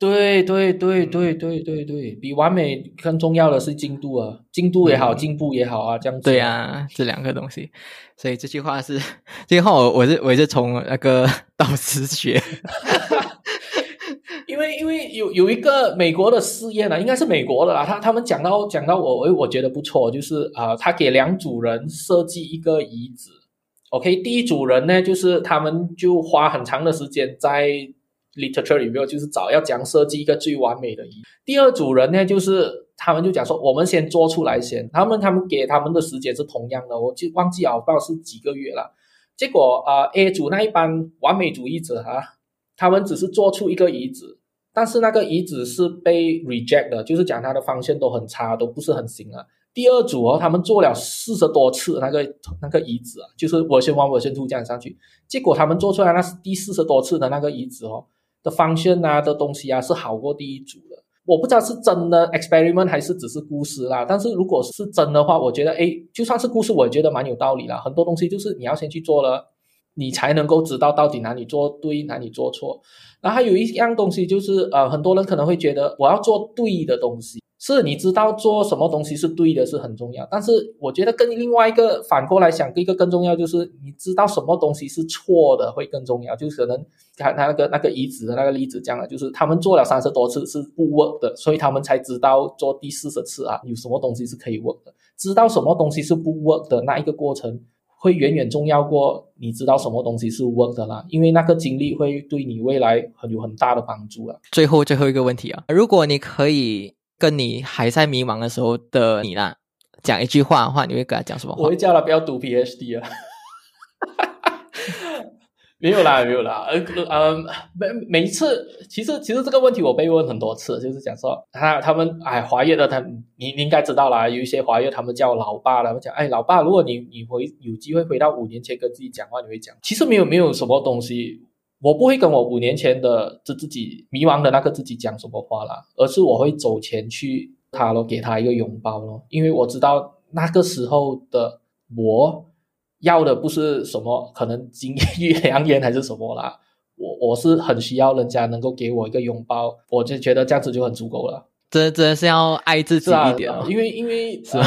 对对对对对对对，比完美更重要的是进度啊，进度也好，进步也好啊，这样子。对啊，这两个东西。所以这句话是，这句话我我是我是从那个 导师学，因为因为有有一个美国的试验啊，应该是美国的啦，他他们讲到讲到我我我觉得不错，就是啊，他给两组人设计一个椅子，OK，第一组人呢，就是他们就花很长的时间在。Literature 里面就是找要讲设计一个最完美的衣。第二组人呢，就是他们就讲说，我们先做出来先。他们他们给他们的时间是同样的，我就忘记啊，不知道是几个月了。结果啊，A 组那一班完美主义者哈，他们只是做出一个椅子，但是那个椅子是被 reject 的，就是讲它的方向都很差，都不是很行啊。第二组哦，他们做了四十多次那个那个椅子啊，就是我先往我先突这样上去，结果他们做出来那是第四十多次的那个椅子哦。的方向啊的东西啊是好过第一组的，我不知道是真的 experiment 还是只是故事啦。但是如果是真的话，我觉得诶，就算是故事，我也觉得蛮有道理啦。很多东西就是你要先去做了，你才能够知道到底哪里做对，哪里做错。然后还有一样东西就是，呃，很多人可能会觉得我要做对的东西。是你知道做什么东西是对的，是很重要。但是我觉得跟另外一个反过来想，一个更重要就是你知道什么东西是错的会更重要。就是可能他他那个那个遗址的那个例子讲了，就是他们做了三十多次是不 work 的，所以他们才知道做第四十次啊有什么东西是可以 work 的。知道什么东西是不 work 的那一个过程，会远远重要过你知道什么东西是 work 的啦，因为那个经历会对你未来很有很大的帮助啊。最后最后一个问题啊，如果你可以。跟你还在迷茫的时候的你啦，讲一句话的话，你会跟他讲什么？我会叫他不要读 PhD 啊，没有啦，没有啦，呃呃，每每一次，其实其实这个问题我被问很多次，就是讲说他他们哎华业的他，你你应该知道啦，有一些华业他们叫老爸了，我讲哎老爸，如果你你回有机会回到五年前跟自己讲话，你会讲，其实没有没有什么东西。我不会跟我五年前的自自己迷茫的那个自己讲什么话啦，而是我会走前去他咯，给他一个拥抱咯，因为我知道那个时候的我要的不是什么可能金玉良言还是什么啦，我我是很需要人家能够给我一个拥抱，我就觉得这样子就很足够了。真真的是要爱自己一点，因为因为 是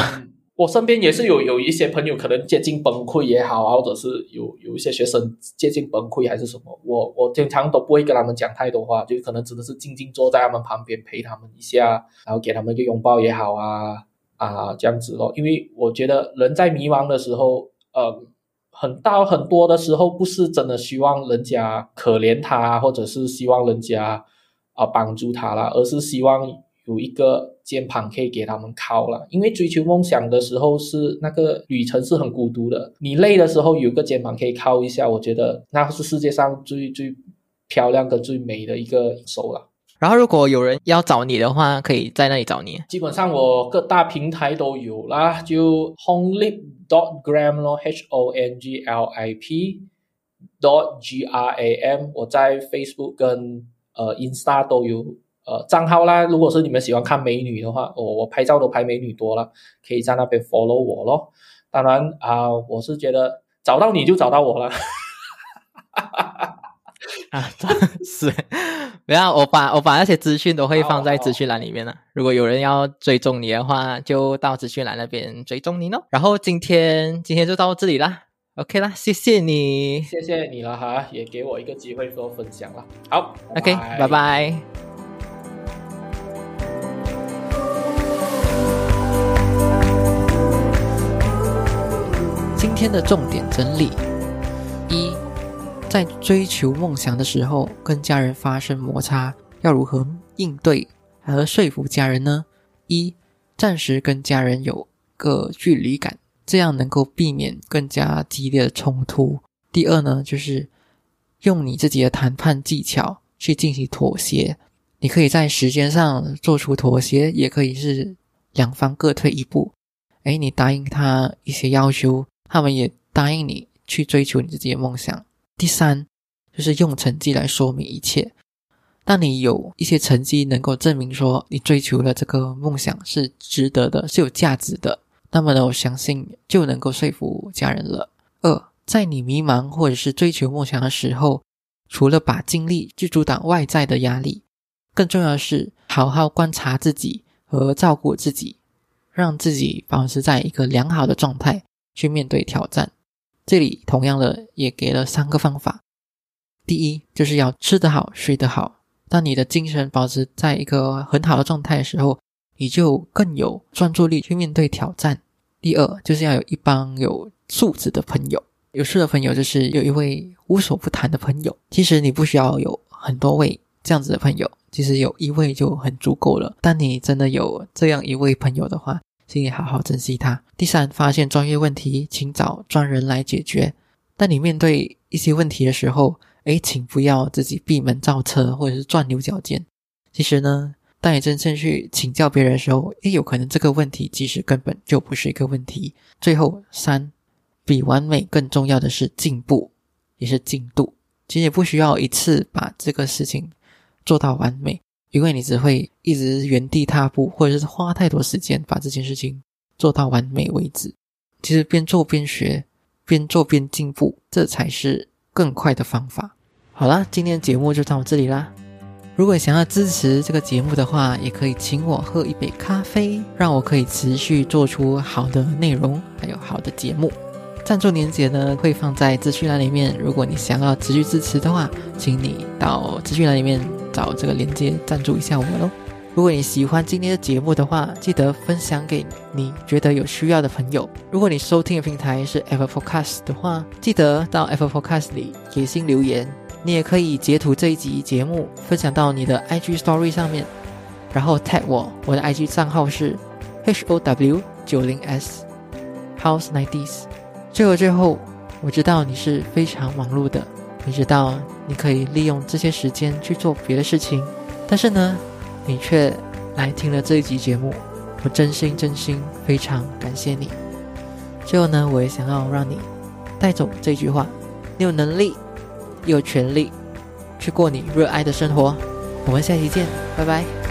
我身边也是有有一些朋友可能接近崩溃也好啊，或者是有有一些学生接近崩溃还是什么，我我经常都不会跟他们讲太多话，就可能真的是静静坐在他们旁边陪他们一下，然后给他们一个拥抱也好啊啊这样子咯。因为我觉得人在迷茫的时候，呃，很大很多的时候不是真的希望人家可怜他，或者是希望人家啊帮助他啦，而是希望。有一个肩膀可以给他们靠了，因为追求梦想的时候是那个旅程是很孤独的。你累的时候有个肩膀可以靠一下，我觉得那是世界上最最漂亮跟最美的一个手了。然后如果有人要找你的话，可以在那里找你。基本上我各大平台都有啦，就 honglip dot gram 咯，h o n g l i p dot g r a m。我在 Facebook 跟呃 Insta 都有。呃，账号啦，如果是你们喜欢看美女的话，我我拍照都拍美女多了，可以在那边 follow 我咯。当然啊，我是觉得找到你就找到我了。啊，是，不要我把我把那些资讯都会放在资讯栏里面了。如果有人要追踪你的话，就到资讯栏那边追踪你咯。然后今天今天就到这里啦，OK 啦，谢谢你，谢谢你了哈，也给我一个机会做分享了。好，OK，拜拜。今天的重点整理：一，在追求梦想的时候，跟家人发生摩擦，要如何应对和说服家人呢？一，暂时跟家人有个距离感，这样能够避免更加激烈的冲突。第二呢，就是用你自己的谈判技巧去进行妥协。你可以在时间上做出妥协，也可以是两方各退一步。哎，你答应他一些要求。他们也答应你去追求你自己的梦想。第三，就是用成绩来说明一切。当你有一些成绩能够证明说你追求的这个梦想是值得的，是有价值的，那么呢，我相信就能够说服家人了。二，在你迷茫或者是追求梦想的时候，除了把精力去阻挡外在的压力，更重要的是好好观察自己和照顾自己，让自己保持在一个良好的状态。去面对挑战，这里同样的也给了三个方法。第一，就是要吃得好、睡得好。当你的精神保持在一个很好的状态的时候，你就更有专注力去面对挑战。第二，就是要有一帮有素质的朋友。有素质的朋友就是有一位无所不谈的朋友。其实你不需要有很多位这样子的朋友，其实有一位就很足够了。当你真的有这样一位朋友的话，请你好好珍惜它。第三，发现专业问题，请找专人来解决。当你面对一些问题的时候，哎，请不要自己闭门造车或者是钻牛角尖。其实呢，当你真正去请教别人的时候，诶，有可能这个问题其实根本就不是一个问题。最后，三，比完美更重要的是进步，也是进度。其实也不需要一次把这个事情做到完美。因为你只会一直原地踏步，或者是花太多时间把这件事情做到完美为止。其实边做边学，边做边进步，这才是更快的方法。好啦，今天节目就到这里啦。如果想要支持这个节目的话，也可以请我喝一杯咖啡，让我可以持续做出好的内容，还有好的节目。赞助链接呢会放在资讯栏里面。如果你想要持续支持的话，请你到资讯栏里面。找这个链接赞助一下我们喽！如果你喜欢今天的节目的话，记得分享给你觉得有需要的朋友。如果你收听的平台是 Apple Podcast 的话，记得到 Apple Podcast 里给心留言。你也可以截图这一集节目分享到你的 IG Story 上面，然后 tag 我，我的 IG 账号是 H O W 九零 S House Nineties。最后最后，我知道你是非常忙碌的。你知道你可以利用这些时间去做别的事情，但是呢，你却来听了这一集节目，我真心真心非常感谢你。最后呢，我也想要让你带走这句话：你有能力，有权利去过你热爱的生活。我们下期见，拜拜。